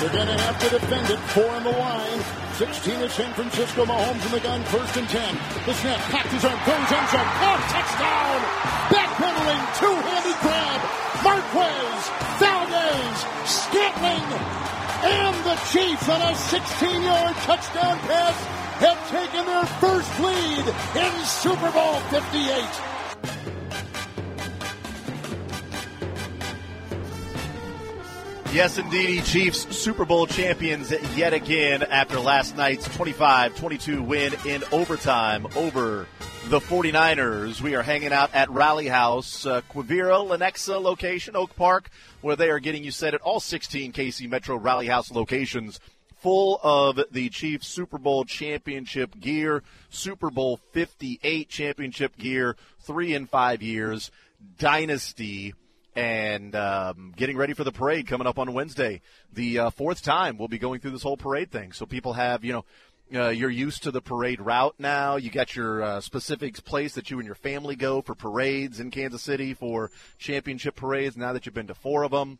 They're going to have to defend it. Four on the line. 16 is San Francisco. Mahomes in the gun. First and 10. The snap. Packed his arm. Goes end zone. Oh, touchdown. Backpedaling. Two-handed grab. Marquez. Valdes. Scantling. And the Chiefs on a 16-yard touchdown pass have taken their first lead in Super Bowl 58. Yes, indeedy, Chiefs Super Bowl champions yet again after last night's 25-22 win in overtime over the 49ers. We are hanging out at Rally House, uh, Quivira, Lenexa location, Oak Park, where they are getting you set at all 16 KC Metro Rally House locations full of the Chiefs Super Bowl championship gear, Super Bowl 58 championship gear, three in five years, Dynasty and um, getting ready for the parade coming up on Wednesday. The uh, fourth time we'll be going through this whole parade thing. So people have, you know, uh, you're used to the parade route now. You got your uh, specific place that you and your family go for parades in Kansas City for championship parades. Now that you've been to four of them,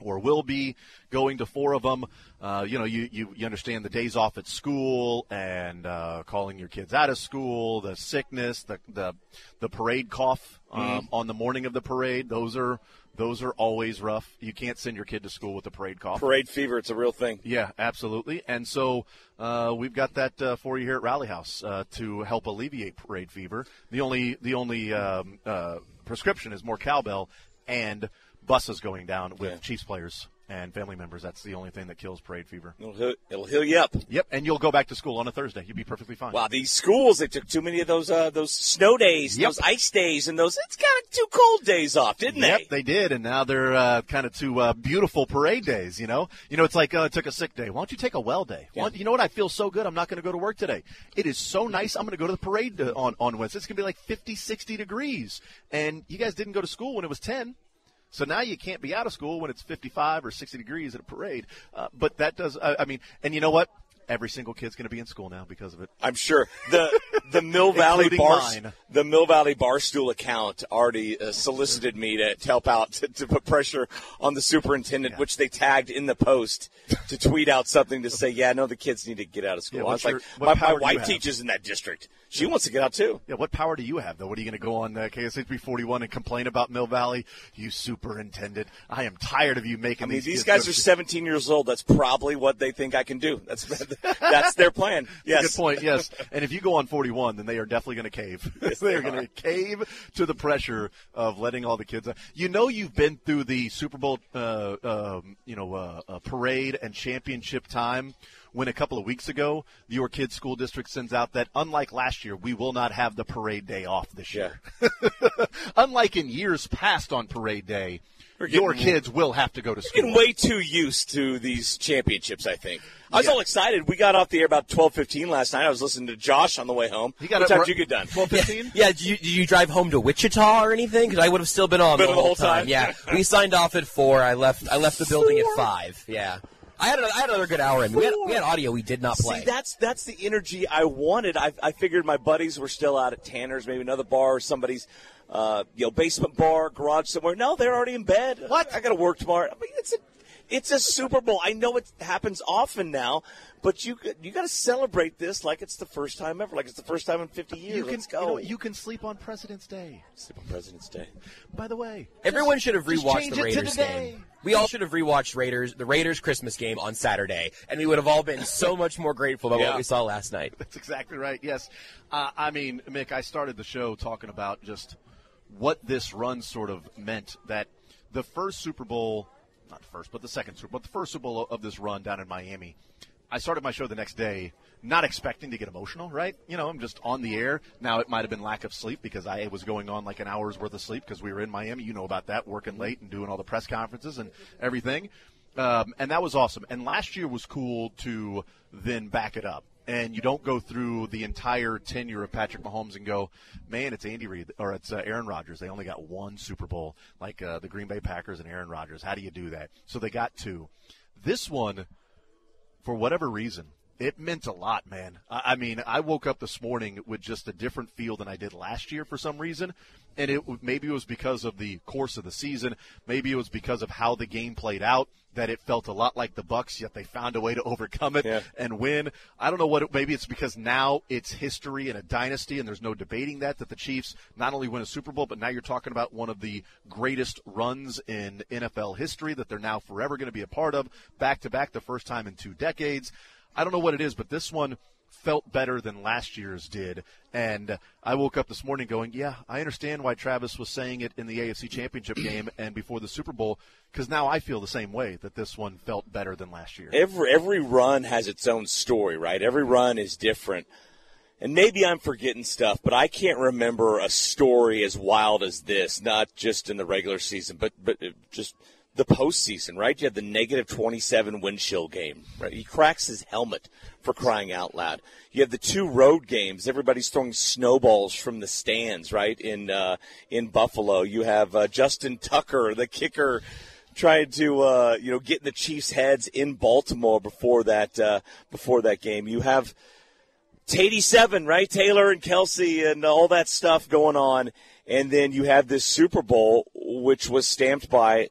or will be going to four of them. Uh, you know, you, you, you understand the days off at school and uh, calling your kids out of school, the sickness, the the, the parade cough um, Mm. on the morning of the parade. Those are those are always rough. You can't send your kid to school with a parade cough. Parade fever, it's a real thing. Yeah, absolutely. And so uh, we've got that uh, for you here at Rally House uh, to help alleviate parade fever. The only the only um, uh, prescription is more cowbell and buses going down with Chiefs players and family members. That's the only thing that kills parade fever. It'll heal, it'll heal you up. Yep, and you'll go back to school on a Thursday. You'll be perfectly fine. Wow, these schools they took too many of those uh, those snow days, Yep. those ice days, and those it's kind of too cold days off, didn't Yep, they? Yep, they did, and now they're uh, kind of two uh, beautiful parade days. You know, you know, it's like uh, I took a sick day. Why don't you take a well day? Why you know what? I feel so good. I'm not going to go to work today. It is so nice. I'm going to go to the parade uh, on on Wednesday. It's going to be like 50, 60 degrees, and you guys didn't go to school when it was 10. So now you can't be out of school when it's 55 or 60 degrees at a parade. Uh, but that does, uh, I mean, and you know what? Every single kid's going to be in school now because of it. I'm sure the the Mill Valley bar mine. the Mill Valley Barstool account already uh, solicited me to, to help out to, to put pressure on the superintendent, which they tagged in the post to tweet out something to say, yeah, no, the kids need to get out of school. Yeah, I was what's like, my, my wife teaches in that district. She wants to get out too. Yeah, what power do you have, though? What are you going to go on uh, KSHB 41 and complain about Mill Valley? You superintendent. I am tired of you making I mean, these these guys are 17 years old. That's probably what they think I can do. That's that's their plan. Yes. Good point. Yes, and if you go on 41, then they are definitely going to cave. they are going to cave to the pressure of letting all the kids. You know, you've been through the Super Bowl, uh, um, you know, uh, uh, parade and championship time. When a couple of weeks ago, your kid's school district sends out that, unlike last year, we will not have the parade day off this year. unlike in years past on parade day, getting- your kids will have to go to school. getting way too used to these championships. I think I was all excited. We got off the air about twelve fifteen last night. I was listening to Josh on the way home. He got what time ri- did you get done? 12:15? Yeah, did you, did you drive home to Wichita or anything? Because I would have still been on Been the on the whole whole time? Yeah, we signed off at four. I left. I left the building at five. Yeah, I had, a, I had another good hour in. We had, we had audio we did not play. See, that's that's the energy I wanted. I, I figured my buddies were still out at Tanner's, maybe another bar, or somebody's, uh, you know, basement bar, garage somewhere. No, they're already in bed. What? I got to work tomorrow. I mean, it's a, it's a Super Bowl. I know it happens often now, but you you got to celebrate this like it's the first time ever, like it's the first time in 50 years. You can, Let's go. you, know, you can sleep on President's Day. Sleep on President's Day. By the way, Everyone just- should have just rewatched the Raiders game. We all should have rewatched Raiders the Raiders Christmas game on Saturday, and we would have all been so much more grateful about Yeah. what we saw last night. That's exactly right. Yes, uh, I mean, Mick, I started the show talking about just what this run sort of meant. That the first Super Bowl, not first, but the second Super, but the first Super Bowl of this run down in Miami. I started my show the next day, not expecting to get emotional. Right? You know, I'm just on the air. Now it might have been lack of sleep because I was going on like an hour's worth of sleep because we were in Miami. You know about that, working late and doing all the press conferences and everything. Um, and that was awesome. And last year was cool to then back it up. And you don't go through the entire tenure of Patrick Mahomes and go, man, it's Andy Reid or it's uh, Aaron Rodgers. They only got one Super Bowl, like uh, the Green Bay Packers and Aaron Rodgers. How do you do that? So they got two. This one, for whatever reason, It meant a lot, man. I, I mean, I woke up this morning with just a different feel than I did last year for some reason, and it maybe it was because of the course of the season, maybe it was because of how the game played out that it felt a lot like the Bucks, yet they found a way to overcome it Yeah. and win. I don't know what. It, maybe it's because now it's history and a dynasty, and there's no debating that that the Chiefs not only win a Super Bowl, but now you're talking about one of the greatest runs in NFL history that they're now forever going to be a part of, back to back, the first time in two decades. I don't know what it is, but this one felt better than last year's did. And I woke up this morning going, yeah, I understand why Travis was saying it in the AFC Championship game and before the Super Bowl, because now I feel the same way that this one felt better than last year. every every run has its own story, right? Every run is different. And maybe I'm forgetting stuff, but I can't remember a story as wild as this, not just in the regular season, but but just the postseason, right? You had the negative 27 wind chill game, right? He cracks his helmet for crying out loud. You have the two road games. Everybody's throwing snowballs from the stands, right? In uh, in Buffalo, you have uh, Justin Tucker, the kicker, trying to uh, you know get in the Chiefs' heads in Baltimore before that uh, before that game. You have it's 87, right? Taylor and Kelce and all that stuff going on. And then you have this Super Bowl, which was stamped by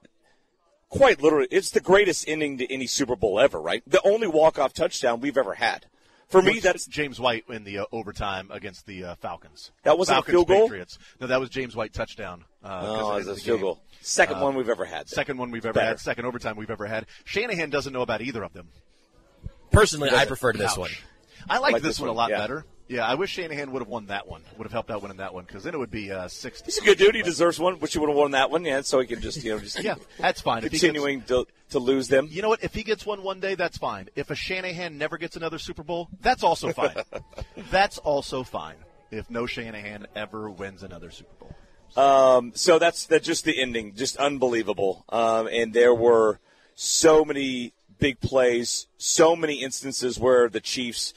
quite literally, it's the greatest ending to any Super Bowl ever, right? The only walk-off touchdown we've ever had. For me, that's James White in the uh, overtime against the uh, Falcons. That wasn't a field goal? Patriots. No, that was James White touchdown. Uh, 'cause oh, it it's a field game. goal. Second Uh, one we've ever had. Second one we've ever Better. had. Second overtime we've ever had. Shanahan doesn't know about either of them. Personally, I prefer this Ouch. one. I like, like this, this one a lot yeah. better. Yeah, I wish Shanahan would have won that one. Would have helped out winning that one because then it would be uh, six. He's a good dude. He deserves one. Wish he would have won that one. Yeah, so he can just you know just Yeah, that's fine. He gets- continuing to to lose them. You know what? If he gets one one day, that's fine. If a Shanahan never gets another Super Bowl, that's also fine. that's also fine. If no Shanahan ever wins another Super Bowl. Um, so that's that's just the ending, just unbelievable. Um, and there were so many big plays, so many instances where the Chiefs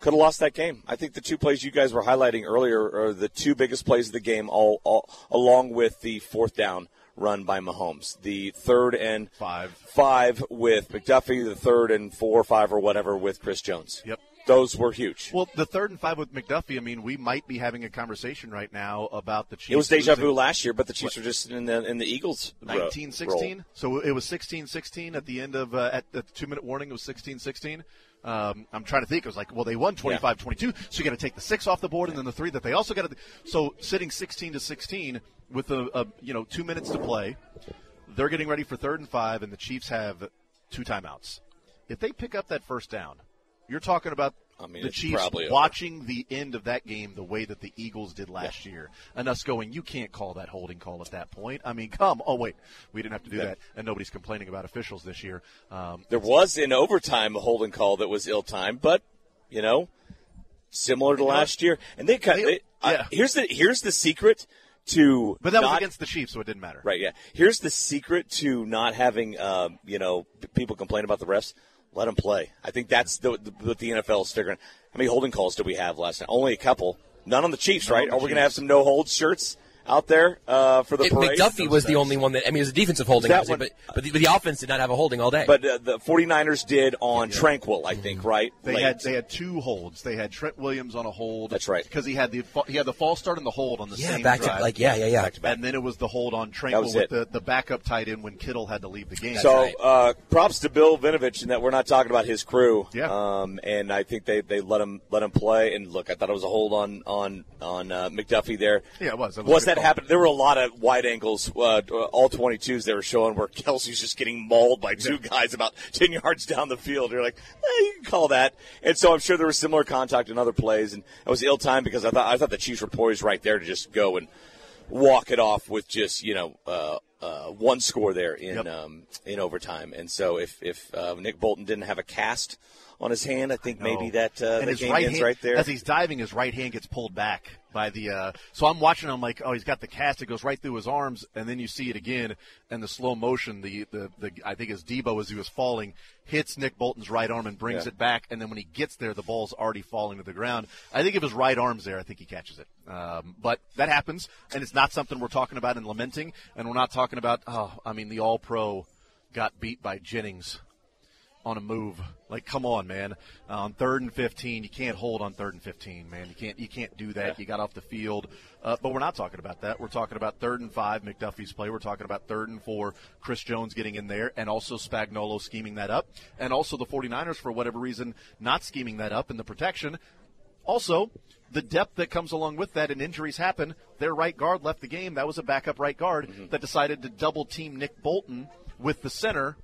could have lost that game. I think the two plays you guys were highlighting earlier are the two biggest plays of the game, all, all along with the fourth down run by Mahomes, the third and Five. five with McDuffie, the third and four or five or whatever with Chris Jones. Yep. those were huge. Well, the third and five with McDuffie. I mean, we might be having a conversation right now about the Chiefs. It was deja vu last year, but the Chiefs were just in the in the Eagles. ro- 19 16 so it was 16 16 at the end of uh, at the two minute warning it was 16 16 um, i'm trying to think. It was like well they won 25 22 so you got to take the six off the board and then the three that they also got to so sitting 16 to 16 with a, a you know two minutes to play they're getting ready for third and five and the chiefs have two timeouts. If they pick up that first down you're talking about I mean, the Chiefs probably over. watching the end of that game the way that the Eagles did last year, and us going, you can't call that holding call at that point. I mean, come. Oh wait, we didn't have to do Yeah. that, and nobody's complaining about officials this year. Um, There was in overtime a holding call that was ill timed, but you know, similar to last year. And they cut. They- They, I- yeah. here's the here's the secret to. but that was against the Chiefs, so it didn't matter. right. Yeah. Here's the secret to not having um, you know people complain about the refs. Let them play. I think that's the, the, what the NFL is figuring. How many holding calls did we have last night? Only a couple. None on the Chiefs, None right? the Are we going to have some no hold shirts out there uh, for the It- parade? McDuffie was the only one that I mean, it was a defensive holding, That one- but but the, but the offense did not have a holding all day. But uh, the 49ers did on Tranquill, I think, right? They Late. had they had two holds. They had Trent Williams on a hold. That's right. because he had the fa- he had the false start and the hold on the yeah, same back drive. to like yeah, yeah, yeah. Back to back. and then it was the hold on Tranquill with the, the backup tight end when Kittle had to leave the game. So right. uh, props to Bill Vinovich in that we're not talking about his crew. Yeah. Um, and I think they, they let him let him play. And look, I thought it was a hold on on on uh, McDuffie there. Yeah, it was. That was a Once good that call. Happened, there were a lot of wide angles, uh, all 22s they were showing where Kelce's just getting mauled by two guys about 10 yards down the field. You're like, eh, you can call that. And so I'm sure there was similar contact in other plays. And it was ill timed because I thought I thought the Chiefs were poised right there to just go and walk it off with just you know uh, uh, one score there in Yep. um, in overtime. And so if if uh, Nick Bolton didn't have a cast on his hand, I think maybe that uh, and the his game right ends hand, right there. As he's diving, his right hand gets pulled back by the. Uh, so I'm watching. I'm like, oh, he's got the cast. It goes right through his arms, and then you see it again, and the slow motion. The the, the I think his Deebo as he was falling hits Nick Bolton's right arm and brings Yeah. it back, and then when he gets there, the ball's already falling to the ground. I think if his right arm's there, I think he catches it. Um, but that happens, and it's not something we're talking about and lamenting, and we're not talking about. Oh, I mean, the All Pro got beat by Jennings on a move. Like, come on, man. Uh, on third and fifteen, you can't hold on third and fifteen, man. You can't you can't do that. Yeah. You got off the field. Uh, but we're not talking about that. We're talking about third and five, McDuffie's play. We're talking about third and four, Chris Jones getting in there, and also Spagnuolo scheming that up, and also the 49ers for whatever reason not scheming that up in the protection. Also, the depth that comes along with that and injuries happen. Their right guard left the game. That was a backup right guard that decided to double team Nick Bolton with the center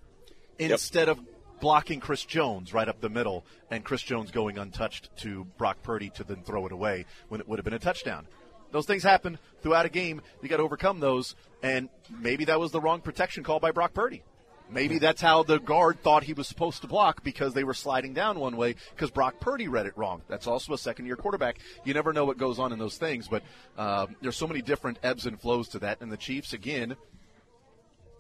instead of blocking Chris Jones right up the middle and Chris Jones going untouched to Brock Purdy to then throw it away when it would have been a touchdown. Those things happen throughout a game. You got to overcome those, and maybe that was the wrong protection call by Brock Purdy. Maybe that's how the guard thought he was supposed to block because they were sliding down one way because Brock Purdy read it wrong. That's also a second year quarterback. You never know what goes on in those things, but um, there's so many different ebbs and flows to that. And the Chiefs, again,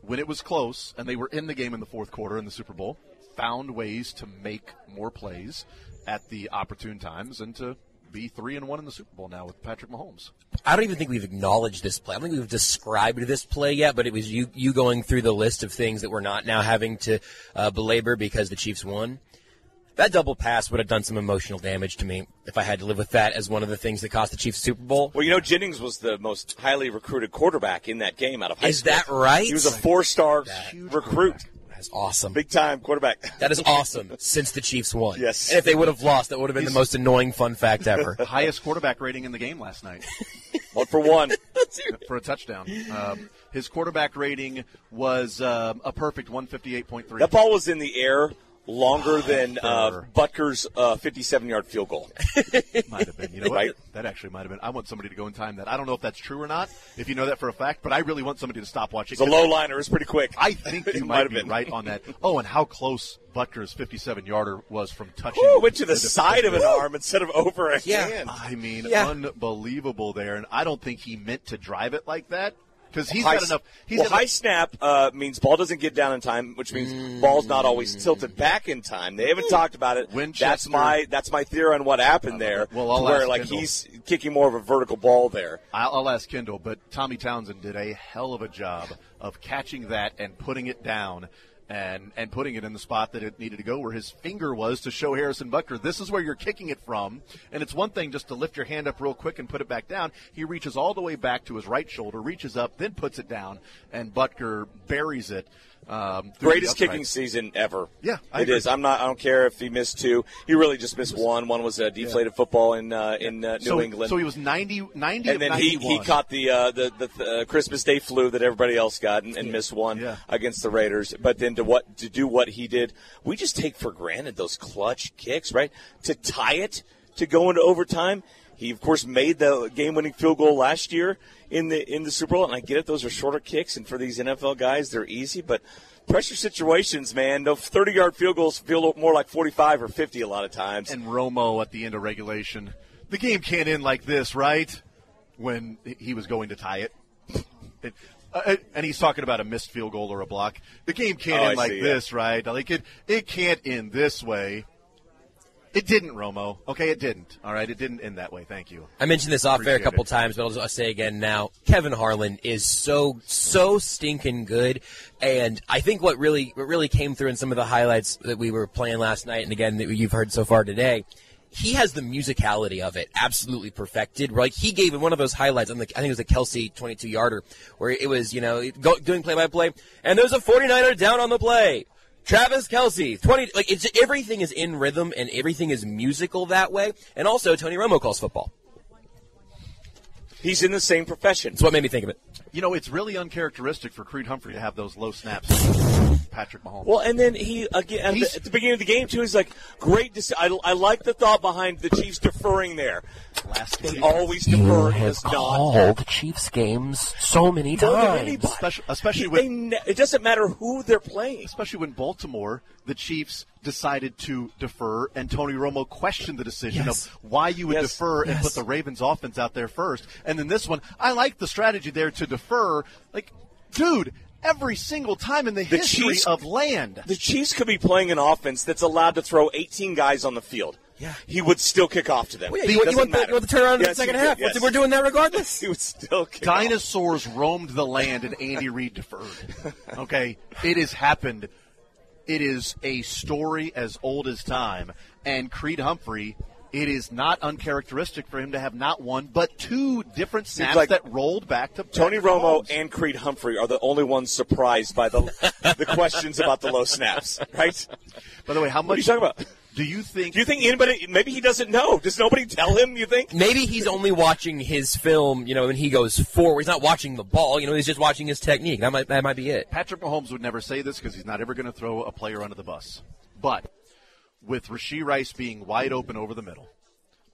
when it was close and they were in the game in the fourth quarter in the Super Bowl, found ways to make more plays at the opportune times and to be three and one in the Super Bowl now with Patrick Mahomes. I don't even think we've acknowledged this play. I don't think we've described this play yet, but it was you you going through the list of things that we're not now having to uh, belabor because the Chiefs won. That double pass would have done some emotional damage to me if I had to live with that as one of the things that cost the Chiefs Super Bowl. Well, you know, Jennings was the most highly recruited quarterback in that game out of high Is school. that right? He was a four-star recruit, That's awesome. big time quarterback. That is awesome since the Chiefs won. Yes. And if they would have lost, that would have been the most annoying fun fact ever. Highest quarterback rating in the game last night. One for one. for a touchdown. Um, his quarterback rating was um, a perfect 158.3. That ball was in the air longer than uh, Sure. Butker's uh, 57-yard field goal. might have been. You know what? Right. That actually might have been. I want somebody to go and time that. I don't know if that's true or not, if you know that for a fact, but I really want somebody to stop watching. It's a low liner. It's pretty quick. I think you might might have be been. right on that. Oh, and how close Butker's 57 yarder was from touching. Woo, went to the, the side of an arm instead of over a Yeah. hand. I mean, Yeah. unbelievable there. And I don't think he meant to drive it like that because he's high, got enough. He's well, high snap uh, means ball doesn't get down in time, which means ball's not always tilted back in time. They haven't talked about it. Winchester. That's my that's my theory on what happened there. Well, I'll where ask like Kendall. he's kicking more of a vertical ball there. I'll, I'll ask Kendall, but Tommy Townsend did a hell of a job of catching that and putting it down and and putting it in the spot that it needed to go where his finger was to show Harrison Butker this is where you're kicking it from. And it's one thing just to lift your hand up real quick and put it back down. He reaches all the way back to his right shoulder reaches up then puts it down and Butker buries it um, Greatest kicking season ever. Yeah, I it is. I'm not. I don't care if he missed two. He really just missed one. One was a deflated football in uh, in uh, New so, England. so he was 90 90 and then he, 91. he caught the uh, the, the uh, Christmas Day flu that everybody else got and, and missed one Yeah. against the Raiders. But then to what to do what he did, we just take for granted those clutch kicks, right? To tie it to go into overtime. He of course made the game-winning field goal last year in the in the Super Bowl, and I get it; those are shorter kicks, and for these NFL guys, they're easy. But pressure situations, man, those thirty-yard field goals feel more like forty-five or fifty a lot of times. and Romo at the end of regulation. The game can't end like this, right? When he was going to tie it. It- uh, and he's talking about a missed field goal or a block. The game can't Oh, I end like see, yeah. this, right? Like it, it can't end this way. It didn't, Romo. Okay, it didn't. All right, it didn't end that way. Thank you. I mentioned this off air a couple it. times, but I'll, just, say again now. Kevin Harlan is so so stinking good, and I think what really what really came through in some of the highlights that we were playing last night, and again that you've heard so far today. He has the musicality of it absolutely perfected. Like he gave in one of those highlights on the, I think it was the Kelce 22 yarder, where it was, you know, go, doing play by play, and there's a 49er down on the play. Travis Kelce, 20, like it's, everything is in rhythm and everything is musical that way. And also Tony Romo calls football. He's in the same profession. That's what made me think of it. You know, it's really uncharacteristic for Creed Humphrey to have those low snaps. Patrick Mahomes. Well, and then he again at the, at the beginning of the game too. He's like, "Great, deci- I, I like the thought behind the Chiefs deferring there. last They game. always defer. He does not. called Chiefs games so many More than. Especially, especially He- with they ne- it doesn't matter who they're playing. especially when Baltimore, the Chiefs decided to defer, and Tony Romo questioned the decision Yes. of why you would Yes. defer and Yes. put the Ravens offense out there first. And then this one, I like the strategy there to defer. Like, dude, every single time in the, The history Chiefs- of land, The Chiefs could be playing an offense that's allowed to throw 18 guys on the field. Yeah. he would still kick off to them. Well, yeah, It you, want- you want the, matter. you want the turnaround in the second half. yes. We're doing that regardless. He would still kick off. dinosaurs roamed the land and Andy Reid deferred. Okay, it has happened it is a story as old as time. And Creed Humphrey, it is not uncharacteristic for him to have not one, but two different snaps like that rolled back to Tony Romo and Creed Humphrey are the only ones surprised by the the questions about the low snaps, right? By the way, how much What are you talking about? Do you think? Do you think anybody? Maybe he doesn't know. Does nobody tell him? You think? Maybe he's only watching his film, you know, and he goes forward. He's not watching the ball, you know, he's just watching his technique. That might that might be it. Patrick Mahomes would never say this because he's not ever going to throw a player under the bus. But with Rashee Rice being wide open over the middle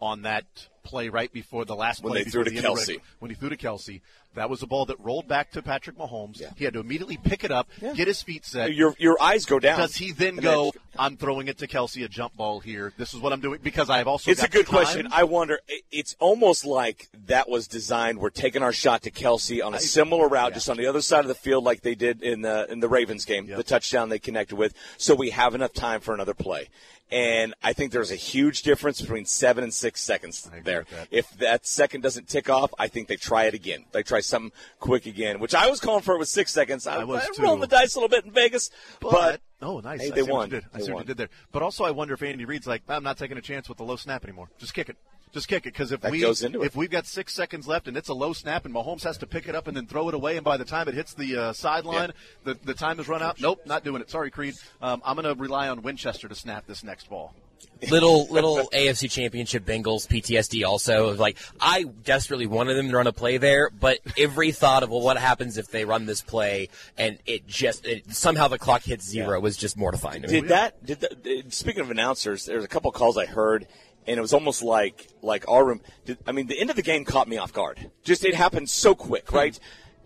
on that play right before the last When play they threw to the Kelce. regular- when he threw to Kelce, that was a ball that rolled back to Patrick Mahomes. He had to immediately pick it up, get his feet set. Your your eyes go down. Does he then And go? I'm throwing it to Kelce, a jump ball here. This is what I'm doing because I've also. It's a got good time. question. I wonder. It's almost like that was designed. We're taking our shot to Kelce on a similar route, just on the other side of the field, like they did in the in the Ravens game, the touchdown they connected with. So we have enough time for another play. And I think there's a huge difference between seven and six seconds agree there. If that second doesn't tick off, I think they try it again. They try something quick again, which I was calling for it with six seconds. I, I was I rolled the dice a little bit in Vegas, but, oh, nice. Hey, I they what won. you did. I They see what won. you did there. But also, I wonder if Andy Reid's like, I'm not taking a chance with the low snap anymore. Just kick it. Just kick it because if That we goes into it. if we've got six seconds left and it's a low snap and Mahomes has to pick it up and then throw it away and by the time it hits the uh, sideline the the time has run out. Nope, not doing it. Sorry, Creed. Um, I'm going to rely on Winchester to snap this next ball. Little little AFC Championship Bengals PTSD also like I desperately wanted them to run a play there, but every thought of well, what happens if they run this play and it just it, somehow the clock hits zero was just mortifying to me. Did that? Did speaking of announcers, there's a couple calls I heard, and it was almost like like our room. Did, I mean, the end of the game caught me off guard. Just it happened so quick, right?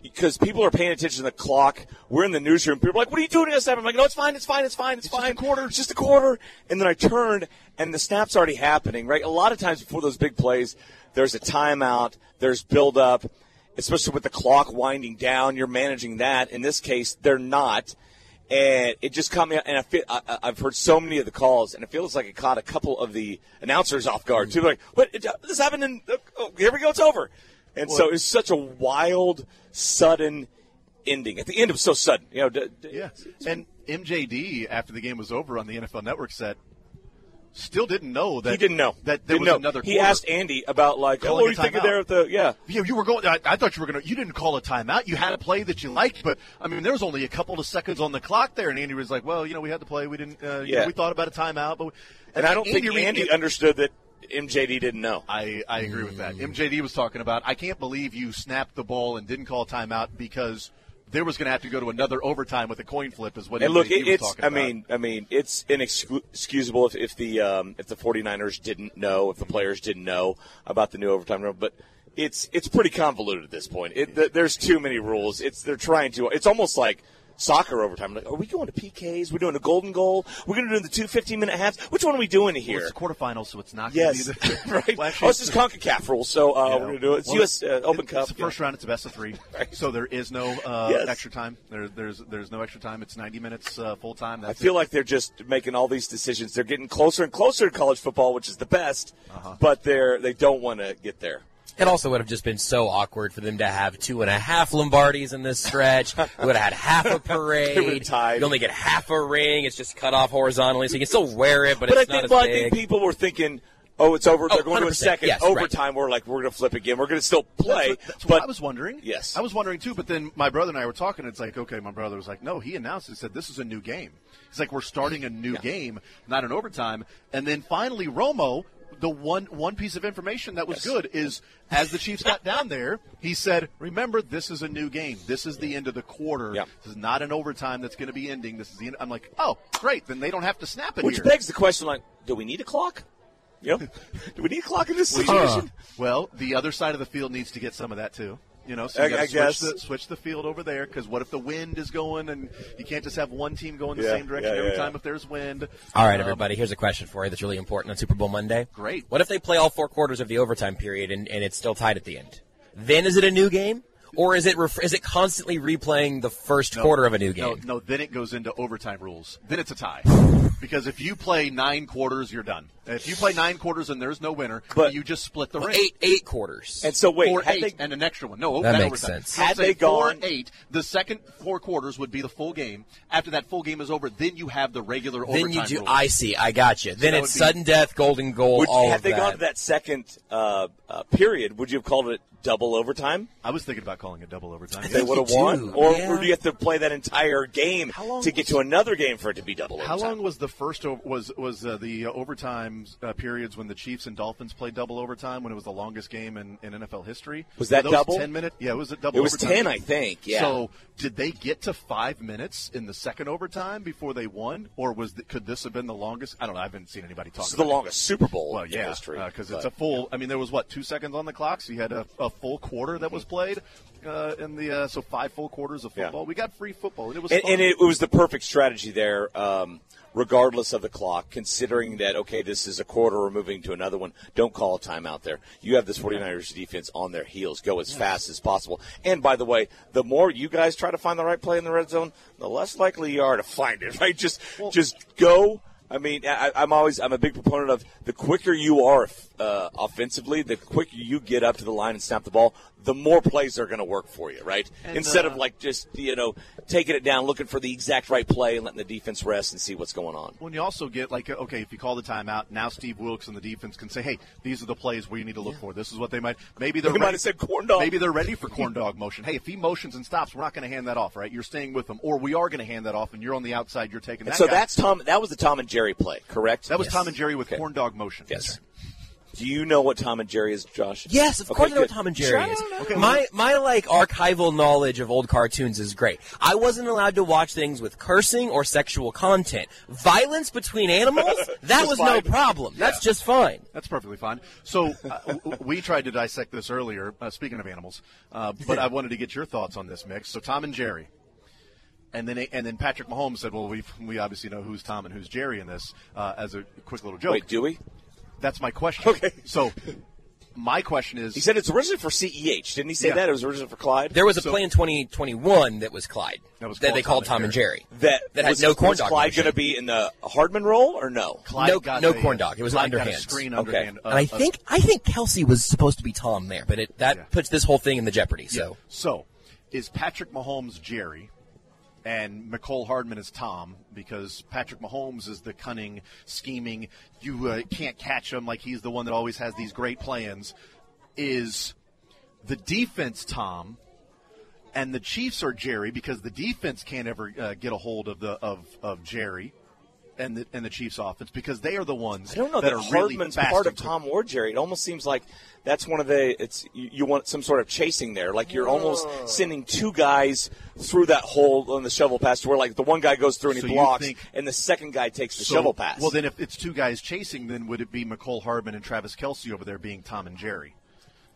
Because people are paying attention to the clock. We're in the newsroom. People are like, "What are you doing?" To snap?" I'm like, "No, it's fine. It's fine. It's fine. It's, just fine. a quarter." It's just a quarter." And then I turned, and the snap's already happening. Right? A lot of times before those big plays, there's a timeout. There's build up, especially with the clock winding down. You're managing that. In this case, they're not and it just caught me. And I feel I, I've heard so many of the calls, and it feels like it caught a couple of the announcers off guard too. They're like, what? It, this happened in? Oh, here we go. It's over. And so it's such a wild, sudden ending. At the end, it was so sudden. You know. D- d- Yeah. And MJD after the game was over on the NFL Network said still didn't know that He didn't know that there Didn't was know. another He asked Andy about like, oh, what a are you thinking timeout. there at the yeah. You, you were going. I, I thought you were going to. You didn't call a timeout. You had a play that you liked, but I mean, there was only a couple of seconds on the clock there, and Andy was like, "Well, you know, we had to play. We didn't. Uh, you know, Yeah. we thought about a timeout, but." And I don't think Reid- Andy understood that MJD didn't know. I, I agree with that. MJD was talking about. I can't believe you snapped the ball and didn't call a timeout because there was going to have to go to another overtime with a coin flip. Is what And look, it, was it's. talking I about. mean, I mean, it's inexcusable if, if the um, if the 49ers didn't know, if the players didn't know about the new overtime rule. But it's it's pretty convoluted at this point. It, th- there's too many rules. It's they're trying to. It's almost like soccer overtime. Like, are we going to PKs? We're doing a golden goal. We're going to do the two 15 minute halves. Which one are we doing Well, here? it's the quarterfinals, so it's not. Yes, going to be the, right. Well, oh, it's just Concacaf rules, so uh, Yeah. we're going to do it. It's Well, U.S. Uh, Open it's Cup. the first round. It's a best of three, Right. so there is no uh, Yes. extra time. There, there's there's no extra time. It's 90 minutes uh, full time. I feel it. like they're just making all these decisions. They're getting closer and closer to college football, which is the best, Uh-huh. but they're they don't want to get there. It also would have just been so awkward for them to have two and a half Lombardis in this stretch. we would have had half a parade. They would've tied. You only get half a ring. It's just cut off horizontally, so you can still wear it, but, But I it's not think, as well, I think people were thinking, "Oh, it's over. Oh, They're going to a second Yes, right. overtime." We're like, we're going to flip again. We're going to still play. That's what, that's but what I was wondering. Yes. I was wondering too. But then my brother and I were talking. It's like, okay, my brother was like, no, he announced. He said, this is a new game. He's like, we're starting a new game, not an overtime. And then finally, Romo. The one one piece of information that was good is as the Chiefs got down there, he said, "Remember, this is a new game. This is the end of the quarter. Yeah. This is not an overtime that's going to be ending. This is the end." I'm like, "Oh, great! Then they don't have to snap it which here." begs the question: like, do we need a clock? Know, do we need a clock in this situation? Well, the other side of the field needs to get some of that too. You know, so you gotta I switch guess. the switch the field over there because what if the wind is going and you can't just have one team going the Yeah, same direction yeah, every yeah, time if there's wind. All right, Um, everybody. Here's a question for you that's really important on Super Bowl Monday. Great. What if they play all four quarters of the overtime period and, and it's still tied at the end? Then is it a new game, or is it ref- is it constantly replaying the first no, quarter of a new game? No, no, then it goes into overtime rules. Then it's a tie because if you play nine quarters, you're done. If you play nine quarters and there's no winner, But- you just split the Well, ring. eight eight quarters. And so wait, Four had eight they, and an extra one. No, That that makes sense. Had say they four gone- eight, the second four quarters would be the full game. After that full game is over, then you have the regular overtime. then you do. rule. I see. I got you. Then that it's would be- sudden death, golden goal, would, all had of they that. gone to that second uh, uh, period, would you have called it double overtime? I was thinking about calling it double overtime. They would have won, do, or, yeah. or do you have to play that entire game How long to get to another game for it to be double overtime? How overtime? long was the first was was uh, the uh, uh, periods when the Chiefs and Dolphins played double overtime when it was the longest game in, in NFL history? Was that double? Ten minute? Yeah, it was a double. It was overtime. ten, I think. Yeah. So did they get to five minutes in the second overtime before they won, or was the, could this have been the longest? I don't know. I haven't seen anybody talk. this is the it. longest Super Bowl Well, in yeah, history because but- it's a full. I mean, there was what two seconds on the clock, so you had a, a full quarter that was played uh, in the uh, so five full quarters of Yeah. football. We got free football, and it was and, and it, was the perfect strategy there, um, regardless of the clock, considering that, okay, this is a quarter, we're moving to another one. Don't call a timeout there. You have this 49ers defense on their heels. Go as fast as possible. And by the way, the more you guys try to find the right play in the red zone, the less likely you are to find it, right? Just, just go. I mean, I, I'm always I'm a big proponent of the quicker you are uh, offensively, the quicker you get up to the line and snap the ball, the more plays are going to work for you, right? And, Instead uh, of like just you know taking it down, looking for the exact right play, and letting the defense rest and see what's going on. When you also get like, okay, if you call the timeout, now Steve Wilks and the defense can say, hey, these are the plays where you need to look for. This is what they might. Maybe they're They might ready- have said corn dog. Maybe they're ready for corn dog motion. Hey, if he motions and stops, we're not going to hand that off, right? You're staying with them, or we are going to hand that off, and you're on the outside. You're taking that. so guy. that's Tom. That was the Tom and Jerry play, correct? that was Yes. Tom and Jerry with Okay. corn dog motion. Yes. Do you know what Tom and Jerry is, Josh? Yes, of Okay, course I know what. Tom and Jerry Shut is. up. Okay, my my like archival knowledge of old cartoons is great. I wasn't allowed to watch things with cursing or sexual content. Violence between animals, that was fine. no problem. That's just fine. That's perfectly fine. So uh, we tried to dissect this earlier. Uh, speaking of animals, uh, but I wanted to get your thoughts on this mix. So Tom and Jerry, and then and then Patrick Mahomes said, "Well, we we obviously know who's Tom and who's Jerry in this." Uh, as a quick little joke. Wait, do we? That's my question. Okay. So my question is, He said it's originally for CEH. Didn't he say Yeah. that it was originally for Clyde? There was a So- play in 2021 that was Clyde. That was they called called Tom Tom and and Jerry. that that had was, no corn was dog Clyde going to be in the Hardman role or no? Clyde no- got no a- corn dog. It was Clyde got a underhand. screen Okay. underhand. uh, and I uh, think I think Kelce was supposed to be Tom there, but it, that Yeah. puts this whole thing in the jeopardy. So So, is Patrick Mahomes Jerry and Mecole Hardman is Tom because Patrick Mahomes is the cunning, scheming, you uh, can't catch him like he's the one that always has these great plans? Is the defense Tom? And the Chiefs are Jerry because the defense can't ever uh, get a hold of the of, of Jerry and the and the Chiefs offense because they are the ones I don't know that that, are really Hardman's fast part of. Tom or Jerry. It almost seems like that's one of the. It's you, you want some sort of chasing there, like you're almost sending two guys through that hole on the shovel pass, to where like the one guy goes through and So he blocks, think- and the second guy takes the So- shovel pass. Well, then if it's two guys chasing, then would it be Mecole Hardman and Travis Kelce over there being Tom and Jerry?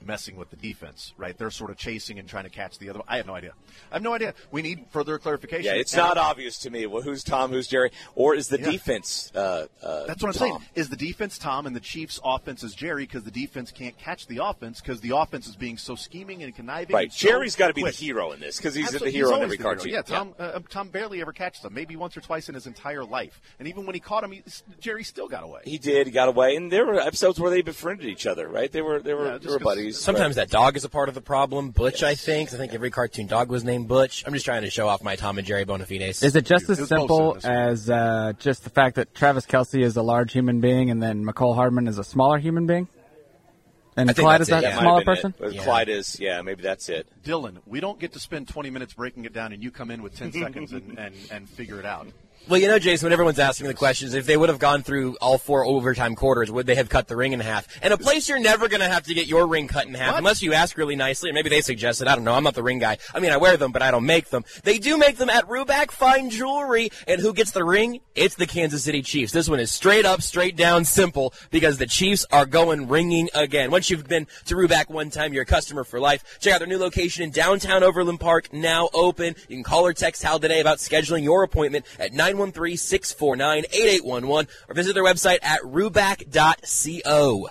Messing with the defense, right? They're sort of chasing and trying to catch the other. I have no idea. I have no idea. We need further clarification. yeah, it's And not obvious to me. Well, who's Tom? Who's Jerry? Or is the Yeah. defense? Uh, uh, That's what I'm Tom? saying. Is the defense Tom and the Chiefs' offense is Jerry because the defense can't catch the offense because the offense is being so scheming and conniving. Right, and so Jerry's got to be the hero in this because he's Absolutely. the hero in every cartoon. Yeah, Tom. Uh, Tom barely ever catches them. Maybe once or twice in his entire life. And even when he caught him, he, Jerry still got away. He did. He got away, and there were episodes where they befriended each other. Right? They were they were Yeah, they were 'cause- buddies. sometimes that dog is a part of the problem. Butch, I think. I think every cartoon dog was named Butch. I'm just trying to show off my Tom and Jerry bona fides. Is it just as It was simple in this one. as uh, just the fact that Travis Kelce is a large human being and then Mecole Hardman is a smaller human being? And Clyde is that yeah. That smaller person? Yeah. Clyde is. Yeah, maybe that's it. Dylan, we don't get to spend 20 minutes breaking it down, and you come in with 10 seconds and, and, and figure it out. Well, you know, Jason, when everyone's asking the questions, if they would have gone through all four overtime quarters, would they have cut the ring in half? And a place you're never going to have to get your ring cut in half What? unless you ask really nicely, or maybe they suggest it. I don't know. I'm not the ring guy. I mean, I wear them, but I don't make them. They do make them at Ruback Fine Jewelry. And who gets the ring? It's the Kansas City Chiefs. This one is straight up, straight down, simple because the Chiefs are going ringing again. Once you've been to Ruback one time, you're a customer for life. Check out their new location in downtown Overland Park, now open. You can call or text Hal today about scheduling your appointment at 913-649-8811 or visit their website at ruback.co.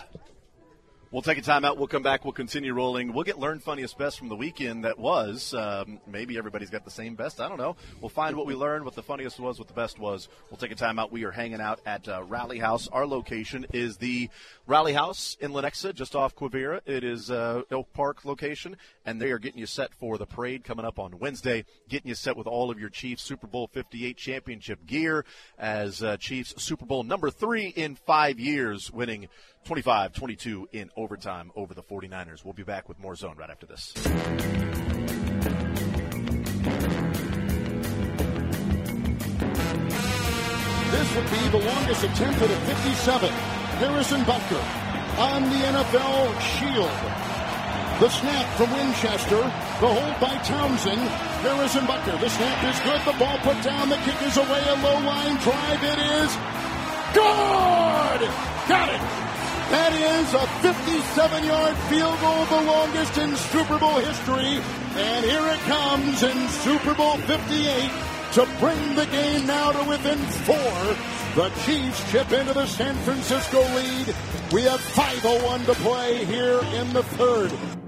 We'll take a timeout. We'll come back. We'll continue rolling. We'll get learned funniest best from the weekend that was. Um, maybe everybody's got the same best. I don't know. We'll find what we learned, what the funniest was, what the best was. We'll take a timeout. We are hanging out at uh, Rally House. Our location is the Rally House in Lenexa, just off Quivira. It is uh, Oak Park location, and they are getting you set for the parade coming up on Wednesday. Getting you set with all of your Chiefs Super Bowl 58 championship gear as uh, Chiefs Super Bowl number three in five years, winning 25 22 in overtime over the 49ers. We'll be back with more zone right after this. This would be the longest attempt at a 57. Harrison Butker on the NFL shield. The snap from Winchester. The hold by Townsend. Harrison Butker. The snap is good. The ball put down. The kick is away. A low line drive. It is good. Got it. That is a 57 yard field goal, the longest in Super Bowl history. And here it comes in Super Bowl 58 to bring the game now to within four. The Chiefs chip into the San Francisco lead. We have 5.01 to play here in the third.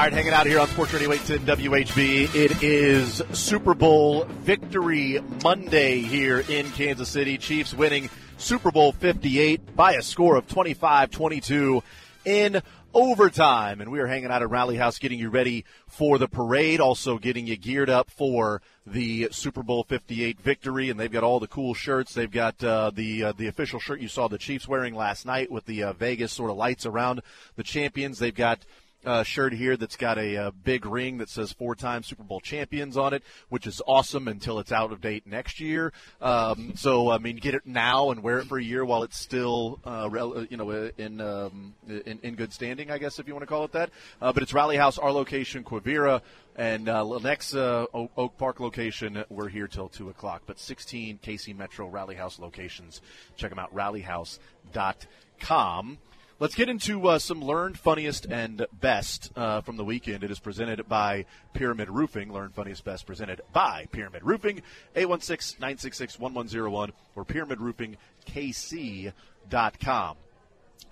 All right, hanging out here on Sports Radio 810 WHB. It is Super Bowl victory Monday here in Kansas City. Chiefs winning Super Bowl 58 by a score of 25 22 in overtime. And we are hanging out at Rally House getting you ready for the parade, also getting you geared up for the Super Bowl 58 victory. And they've got all the cool shirts. They've got uh, the uh, the official shirt you saw the Chiefs wearing last night with the uh, Vegas sort of lights around the champions. They've got uh, shirt here that's got a, a, big ring that says four time Super Bowl champions on it, which is awesome until it's out of date next year. Um, so, I mean, get it now and wear it for a year while it's still, uh, rel- you know, in, um, in, in good standing, I guess, if you want to call it that. Uh, but it's Rally House, our location, Quivira. And uh, next uh, Oak Park location, we're here till 2 o'clock. But 16 KC Metro Rally House locations. Check them out, rallyhouse.com. Let's get into uh, some learned funniest and best uh, from the weekend. It is presented by Pyramid Roofing. Learn funniest best presented by Pyramid Roofing. 816-966-1101 or pyramidroofingkc.com.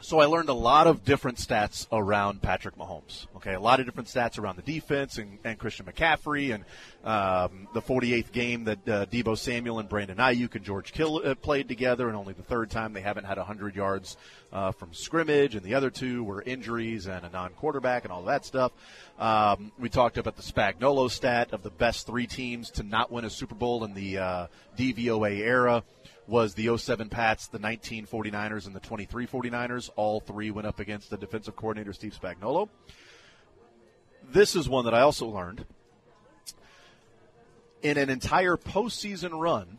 So I learned a lot of different stats around Patrick Mahomes. Okay, a lot of different stats around the defense and, and Christian McCaffrey and um, the 48th game that uh, Deebo Samuel and Brandon Aiyuk and George Kittle uh, played together, and only the third time they haven't had 100 yards uh, from scrimmage, and the other two were injuries and a non-quarterback and all that stuff. Um, we talked about the Spagnuolo stat of the best three teams to not win a Super Bowl in the uh, DVOA era was the 07 Pats, the 19 49ers, and the 23 49ers. All three went up against the defensive coordinator, Steve Spagnuolo. This is one that I also learned. In an entire postseason run,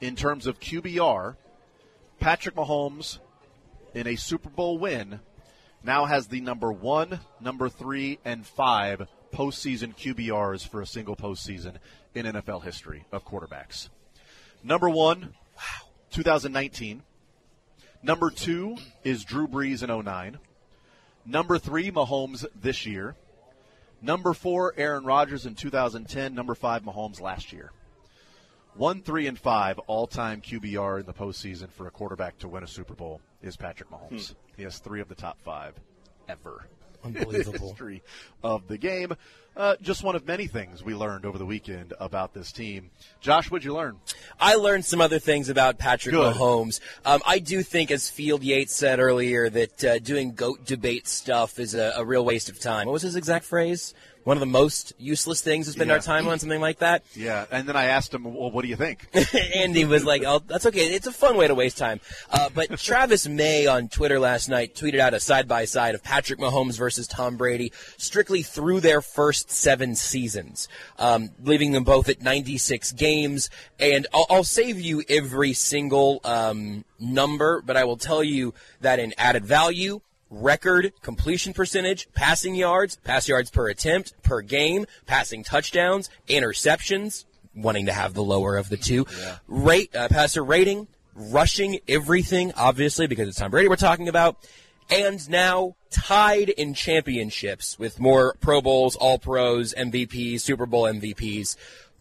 in terms of QBR, Patrick Mahomes, in a Super Bowl win, now has the number one, number three, and five postseason QBRs for a single postseason in NFL history of quarterbacks. Number one, wow, 2019. Number two is Drew Brees in 09. Number three, Mahomes this year. Number four, Aaron Rodgers in 2010. Number five, Mahomes last year. One, three, and five all time QBR in the postseason for a quarterback to win a Super Bowl is Patrick Mahomes. Hmm. He has three of the top five ever. Unbelievable. history of the game. Uh, just one of many things we learned over the weekend about this team. Josh, what'd you learn? I learned some other things about Patrick Good. Mahomes. Um, I do think, as Field Yates said earlier, that uh, doing goat debate stuff is a, a real waste of time. What was his exact phrase? One of the most useless things to spend Yeah. our time on, something like that. Yeah, and then I asked him, well, what do you think? Andy was like, "Oh, that's okay. It's a fun way to waste time." Uh, but Travis May on Twitter last night tweeted out a side by side of Patrick Mahomes versus Tom Brady, strictly through their first seven seasons, um, leaving them both at 96 games. And I'll, I'll save you every single um, number, but I will tell you that in added value. Record completion percentage, passing yards, pass yards per attempt, per game, passing touchdowns, interceptions, wanting to have the lower of the two. Rate uh, passer rating, rushing everything, obviously because it's Tom Brady we're talking about, and now tied in championships with more Pro Bowls, All Pros, MVPs, Super Bowl MVPs.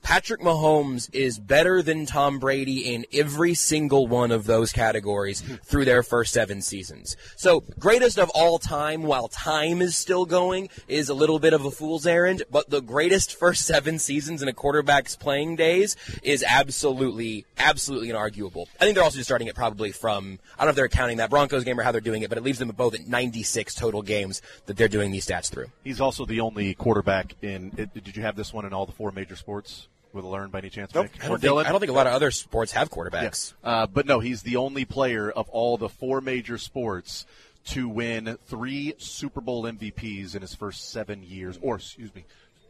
Patrick Mahomes is better than Tom Brady in every single one of those categories hmm. through their first seven seasons. So, greatest of all time, while time is still going, is a little bit of a fool's errand, but the greatest first seven seasons in a quarterback's playing days is absolutely, absolutely inarguable. I think they're also just starting it probably from, I don't know if they're counting that Broncos game or how they're doing it, but it leaves them both at 96 total games that they're doing these stats through. He's also the only quarterback in. Did you have this one in all the four major sports? With a learn by any chance? Nope. I, don't think, I don't think a lot of other sports have quarterbacks. Yeah. Uh, but no, he's the only player of all the four major sports to win three Super Bowl MVPs in his first seven years, or excuse me,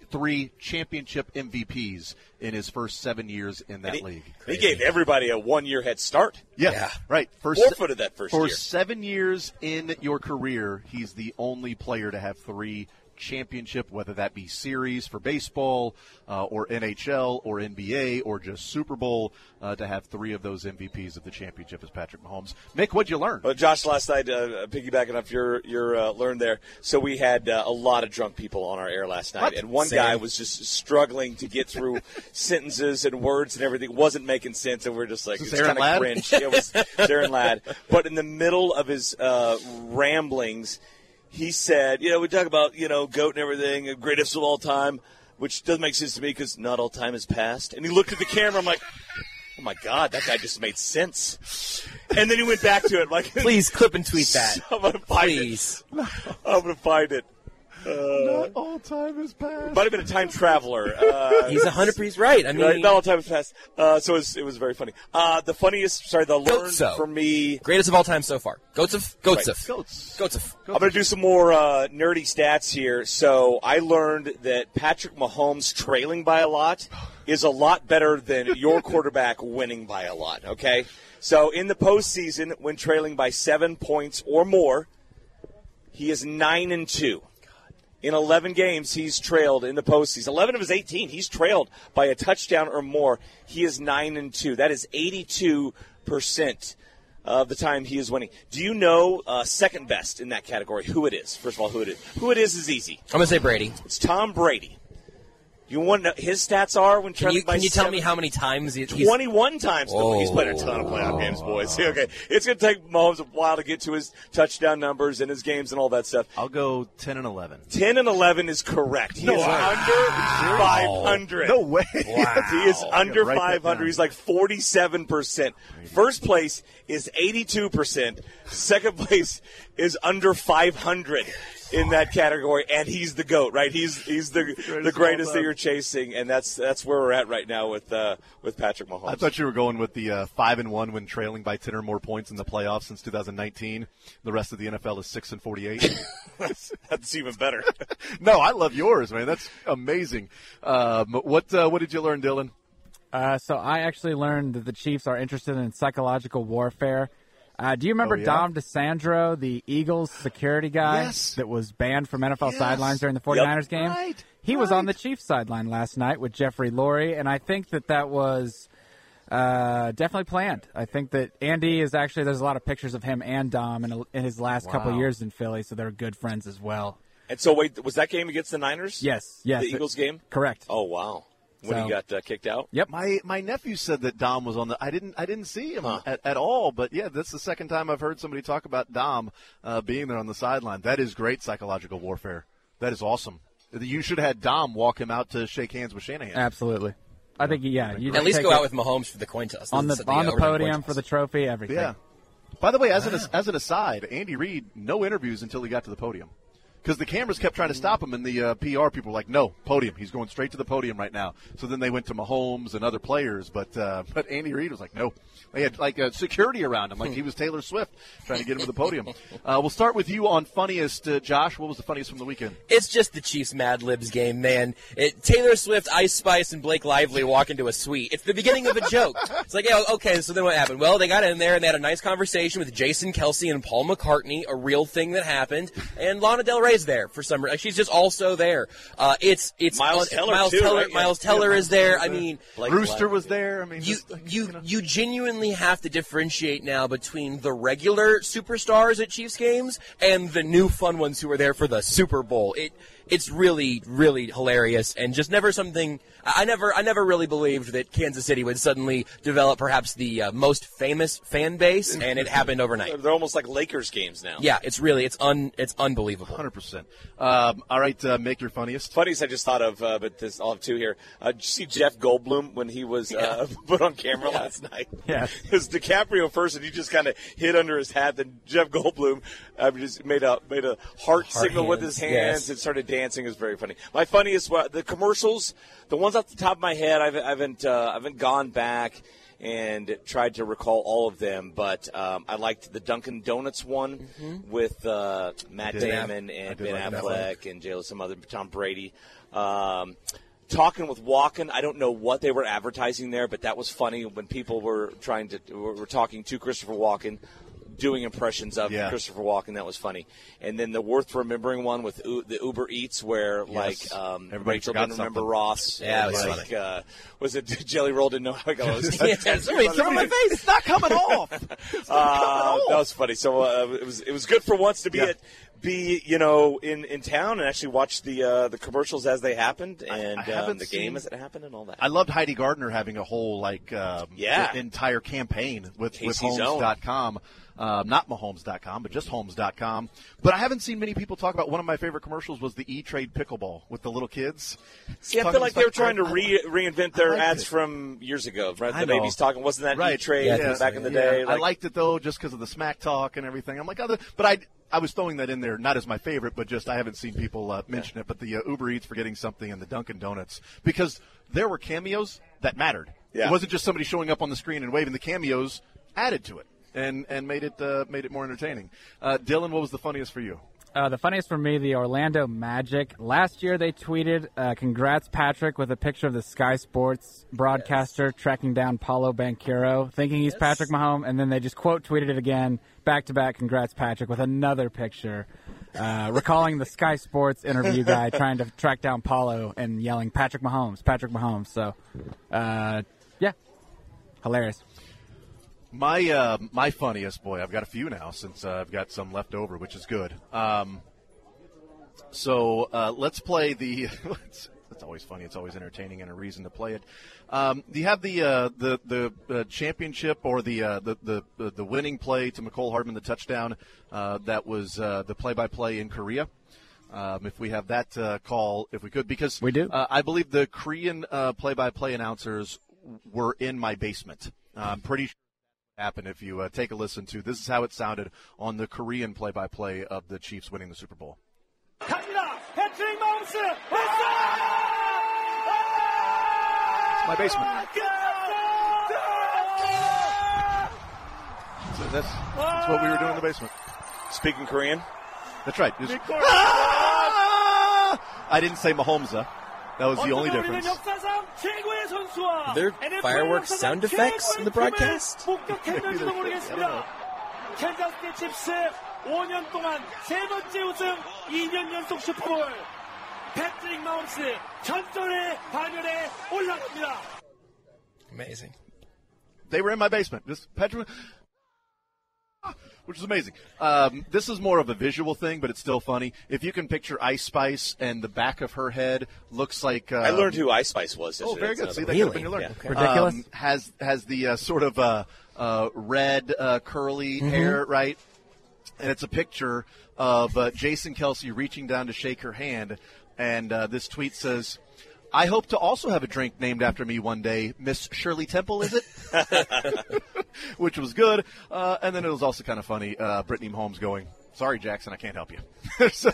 three championship MVPs in his first seven years in that he, league. He gave everybody a one year head start. Yeah, yeah. right. First, Forfeited that first for year. seven years in your career, he's the only player to have three championship, whether that be series for baseball uh, or NHL or NBA or just Super Bowl, uh, to have three of those MVPs of the championship is Patrick Mahomes. Mick, what'd you learn? Well, Josh, last night, uh, piggybacking off your your uh, learn there, so we had uh, a lot of drunk people on our air last night, what? and one Same. guy was just struggling to get through sentences and words and everything, wasn't making sense, and we are just like, it's kind of cringe. it was Aaron Ladd, but in the middle of his uh, ramblings he said, you know, we talk about, you know, GOAT and everything, greatest of all time, which doesn't make sense to me because not all time has passed. And he looked at the camera. I'm like, oh my God, that guy just made sense. And then he went back to it. Like, please clip and tweet that. I'm going to find please. it. I'm going to find it. Uh, not all time has passed. Might have been a time traveler. Uh, he's hundred percent right. I mean, right, not all time has passed. Uh, so it was, it was very funny. Uh, the funniest, sorry, the learn for me, greatest of all time so far. Goats of goats of goats. Goats of. I'm going to do some more uh, nerdy stats here. So I learned that Patrick Mahomes trailing by a lot is a lot better than your quarterback winning by a lot. Okay, so in the postseason, when trailing by seven points or more, he is nine and two. In 11 games, he's trailed in the postseason. 11 of his 18, he's trailed by a touchdown or more. He is 9 and 2. That is 82% of the time he is winning. Do you know uh, second best in that category? Who it is? First of all, who it is? Who it is is easy. I'm going to say Brady. It's Tom Brady. You want to know his stats are when can you, can you tell seven, me how many times he's twenty-one times? Oh. He's played a ton of playoff games, boys. Okay, it's going to take Mahomes a while to get to his touchdown numbers and his games and all that stuff. I'll go ten and eleven. Ten and eleven is correct. He no, is wow. under five hundred. No way. Wow. he is under five hundred. He's like forty-seven percent. First place is eighty-two percent. Second place is under five hundred in that category, and he's the goat, right? He's he's the greatest the greatest that you're chasing, and that's that's where we're at right now with uh, with Patrick Mahomes. I thought you were going with the uh, five and one when trailing by ten or more points in the playoffs since 2019. The rest of the NFL is six and 48. that's, that's, even better. no, I love yours, man. That's amazing. Um, what uh, what did you learn, Dylan? Uh, so I actually learned that the Chiefs are interested in psychological warfare. Uh, do you remember oh, yeah? Dom DiSandro, the Eagles security guy yes. that was banned from NFL yes. sidelines during the 49ers yep. game? Right. He right. was on the Chiefs sideline last night with Jeffrey Lurie, and I think that that was uh, definitely planned. I think that Andy is actually, there's a lot of pictures of him and Dom in, in his last wow. couple years in Philly, so they're good friends as well. And so, wait, was that game against the Niners? Yes, yes. The Eagles game? Correct. Oh, wow when so, he got uh, kicked out. Yep. My my nephew said that Dom was on the. I didn't I didn't see him huh. at, at, all. But yeah, that's the second time I've heard somebody talk about Dom uh, being there on the sideline. That is great psychological warfare. That is awesome. You should have had Dom walk him out to shake hands with Shanahan. Absolutely. I think yeah. You at least go out with Mahomes for the coin toss on the, the on the podium for the trophy. Everything. Yeah. By the way, as an as an aside, Andy Reid no interviews until he got to the podium because the cameras kept trying to stop him, and the uh, PR people were like, "No, podium. He's going straight to the podium right now." So then they went to Mahomes and other players, but uh, but Andy Reid was like, "No." They had like uh, security around him, like he was Taylor Swift, trying to get him to the podium. Uh, we'll start with you on funniest, uh, Josh. What was the funniest from the weekend? It's just the Chiefs Mad Libs game, man. It, Taylor Swift, Ice Spice, and Blake Lively walk into a suite. It's the beginning of a joke. It's like, yeah, okay, so then what happened? Well, they got in there and they had a nice conversation with Jason Kelce and Paul McCartney, a real thing that happened, and Lana Del Rey always there for some reason. She's just also there. Uh, it's it's Miles Teller, Miles too, Teller, right? Yeah. Miles Teller is there. I mean, Blake Rooster Black. was there. I mean, you just, like, you know. you genuinely have to differentiate now between the regular superstars at Chiefs games and the new fun ones who are there for the Super Bowl. It it's really really hilarious and just never something I I never I never really believed that Kansas City would suddenly develop perhaps the uh, most famous fan base and it happened overnight. They're almost like Lakers games now. Yeah, it's really it's un it's unbelievable. Hundred percent. Um, all right, uh, make your funniest. Funniest I just thought of, uh, but this, I'll have two here. Uh, did you see Jeff Goldblum when he was uh, put on camera last night? Yes. It was DiCaprio first, and he just kind of hid under his hat. Then Jeff Goldblum uh, just made a made a heart, Heart signal with his hands yes. and started dancing. It was very funny. My funniest, the commercials, the ones off the top of my head, I've, I haven't uh, I haven't gone back and tried to recall all of them, but um, I liked the Dunkin' Donuts one with uh, Matt. Damon I and Ben like Affleck and J- some other Tom Brady. Um, talking with Walken, I don't know what they were advertising there, but that was funny when people were trying to were talking to Christopher Walken. Doing impressions of Yeah. Christopher Walken, that was funny, and then the worth remembering one with U- the Uber Eats, where like um, Everybody Rachel didn't remember. Ross. Yeah, it was like, uh, was it Jelly Roll didn't know how it goes? Yeah, somebody threw in my face. It's not coming off. Uh, that was funny. So uh, it was it was good for once to be Yeah. at be you know in, in town and actually watch the uh, the commercials as they happened and I haven't um, the seen- game as it happened and all that. I loved Heidi Gardner having a whole like um, Yeah. entire campaign with, with Casey's own. Uh, not Mahomes.com, but just Homes.com. But I haven't seen many people talk about one of my favorite commercials was the E Trade pickleball with the little kids. See, I feel like they were trying to re- reinvent their ads it. from years ago. Right? The baby's talking. Wasn't that Right. E Trade Yeah, back in the Yeah, day? I liked it though, just because of the smack talk and everything. I'm like, other, but I I was throwing that in there not as my favorite, but just I haven't seen people uh, mention it. But the uh, Uber Eats for getting something and the Dunkin' Donuts because there were cameos that mattered. Yeah. It wasn't just somebody showing up on the screen and waving. The cameos added to it and and made it uh, made it more entertaining. Uh, Dylan, what was the funniest for you? Uh, the funniest for me, the Orlando Magic. Last year they tweeted, uh, "Congrats, Patrick," with a picture of the Sky Sports broadcaster tracking down Paolo Banchero, thinking he's Patrick Mahomes, and then they just quote tweeted it again, back to back. Congrats, Patrick, with another picture, uh, recalling the Sky Sports interview guy trying to track down Paolo and yelling, "Patrick Mahomes, Patrick Mahomes." So, uh, yeah, hilarious. My uh, my funniest boy. I've got a few now since uh, I've got some left over, which is good. Um, so uh, let's play the. it's, it's always funny. It's always entertaining and a reason to play it. Um, do you have the uh, the the uh, championship or the, uh, the the the winning play to Mecole Hardman, the touchdown uh, that was uh, the play-by-play in Korea? Um, if we have that uh, call, if we could, because We do. Uh, I believe the Korean uh, play-by-play announcers were in my basement. I'm pretty sure happen if you uh, take a listen to this is how it sounded on the Korean play-by-play of the Chiefs winning the Super Bowl. It's my basement. So that's, that's what we were doing in the basement. Speaking Korean? That's right. I didn't say Mahomes. That was the only difference. 역사상 최고의 선수와 Are there NFL fireworks 역사상 sound effects in the 최고의 broadcast? 팀을 목격했는지도 모르겠습니다. 캔자스티 칩스 5년 동안 세 번째 우승 2년 연속 슈퍼볼 패트릭 마운스 전설의 반열에 올라갑니다. Amazing. They were in my basement. Just Petra, which is amazing. Um, this is more of a visual thing, but it's still funny. If you can picture Ice Spice and the back of her head looks like uh, I learned who Ice Spice was. Oh, very good. See, another that could have one. your learning. Yeah. Ridiculous. Um, has has the uh, sort of uh, uh, red uh, curly hair, right? And it's a picture of uh, Jason Kelce reaching down to shake her hand, and uh, this tweet says. I hope to also have a drink named after me one day. Miss Shirley Temple, is it? Which was good. Uh, and then it was also kind of funny. Uh, Brittany Mahomes going, Sorry, Jackson, I can't help you. there's,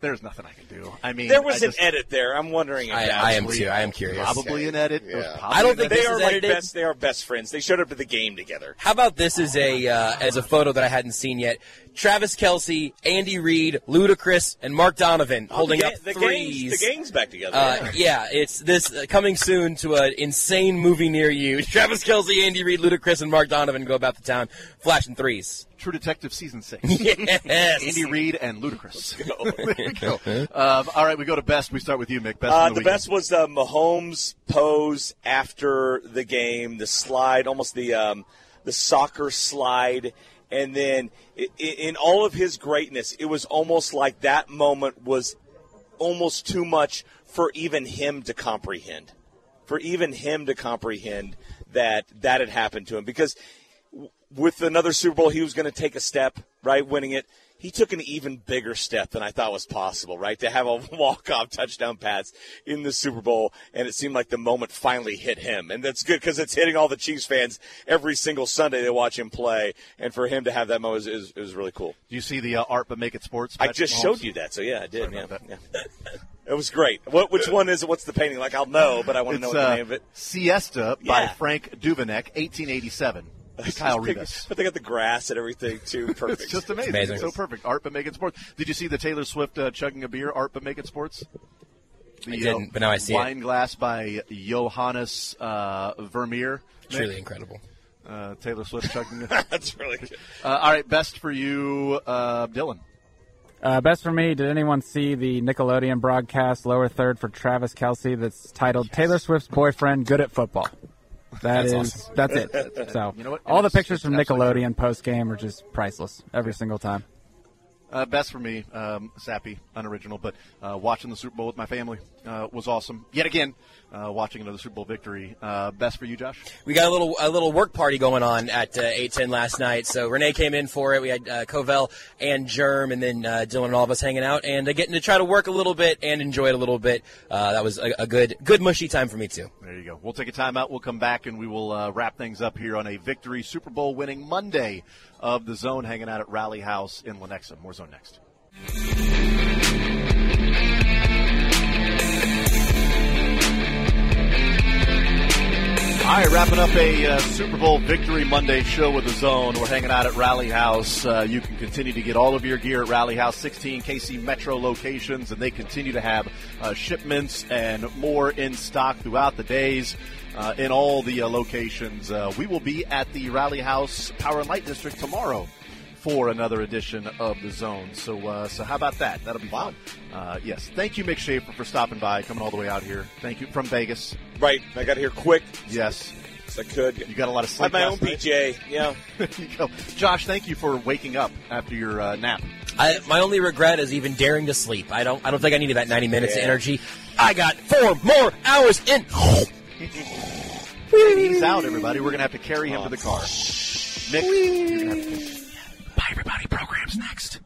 there's nothing I can do. I mean, There was I an just- edit there. I'm wondering if I, I am too. I am curious. Probably an edit. Yeah. probably I don't think. They are is like edited? best. They are best friends. They showed up to the game together. How about this as a uh, as a photo that I hadn't seen yet? Travis Kelce, Andy Reid, Ludacris, and Mark Donovan holding the, up the threes. Gangs, the gang's back together. Uh, yeah, it's this uh, coming soon to an insane movie near you. Travis Kelce, Andy Reid, Ludacris, and Mark Donovan go about the town flashing threes. True Detective season six. Yes. Andy Reid and Ludacris. there we go. Um, all right, we go to best. We start with you, Mick. Best Uh, the the, best was the Mahomes pose after the game, the slide, almost the um, the soccer slide, and then in all of his greatness, it was almost like that moment was almost too much for even him to comprehend, for even him to comprehend that that had happened to him because with another Super Bowl, he was going to take a step, right, winning it. He took an even bigger step than I thought was possible, right? To have a walk-off touchdown pass in the Super Bowl, and it seemed like the moment finally hit him, and that's good because it's hitting all the Chiefs fans every single Sunday they watch him play, and for him to have that moment is, is, is really cool. Do you see the uh, art but make it sports? I just Mahomes? showed you that, so yeah, I did. Yeah, it was great. What, which one is it? What's the painting? Like I'll know, but I want to know what the uh, name of it. Siesta by Yeah. Frank Duveneck, 1887. Kyle Rivas. But they got the grass and everything too. Perfect. It's just amazing. Amazing. It's so perfect. Art but make it sports. Did you see the Taylor Swift uh, chugging a beer? Art but make it sports. The, I didn't, but now I see it. wine glass by Johannes uh, Vermeer. Truly incredible. Uh, Taylor Swift chugging. That's really good. uh, all right, best for you, uh, Dylan. Uh, best for me. Did anyone see the Nickelodeon broadcast lower third for Travis Kelce that's titled "Taylor Swift's boyfriend good at football"? That That's is- awesome. that's it. So You know what? all the pictures from Nickelodeon post game are just priceless every single time. Uh, best for me, um, sappy, unoriginal, but uh, watching the Super Bowl with my family uh, was awesome. Yet again, uh, watching another Super Bowl victory. Uh, best for you, Josh? We got a little a little work party going on at uh, eight ten last night. So Renee came in for it. We had uh, Covell and Germ, and then uh, Dylan and all of us hanging out and uh, getting to try to work a little bit and enjoy it a little bit. Uh, that was a, a good good mushy time for me too. There you go. We'll take a timeout. We'll come back and we will uh, wrap things up here on a victory Super Bowl winning Monday of the Zone, hanging out at Rally House in Lenexa. More Zone next. All right, wrapping up a uh, Super Bowl Victory Monday show with the Zone. We're hanging out at Rally House. Uh, you can continue to get all of your gear at Rally House, 16 KC Metro locations, and they continue to have uh, shipments and more in stock throughout the days uh, in all the uh, locations. Uh, we will be at the Rally House Power and Light District tomorrow for another edition of the Zone. So, uh, so how about that? That'll be fun. Uh, yes, thank you, Mick Shaffer, for stopping by, coming all the way out here. Thank you from Vegas. Right, I got here quick Yes, as I could. you got a lot of I sleep. had my own night. PJ. Yeah. You go. Josh, thank you for waking up after your uh, nap. I, my only regret is even daring to sleep. I don't I don't think I needed that ninety minutes of energy. I got four more hours in. He's out, everybody. We're going to have to carry him to the car. Nick, Bye, everybody. Programs next.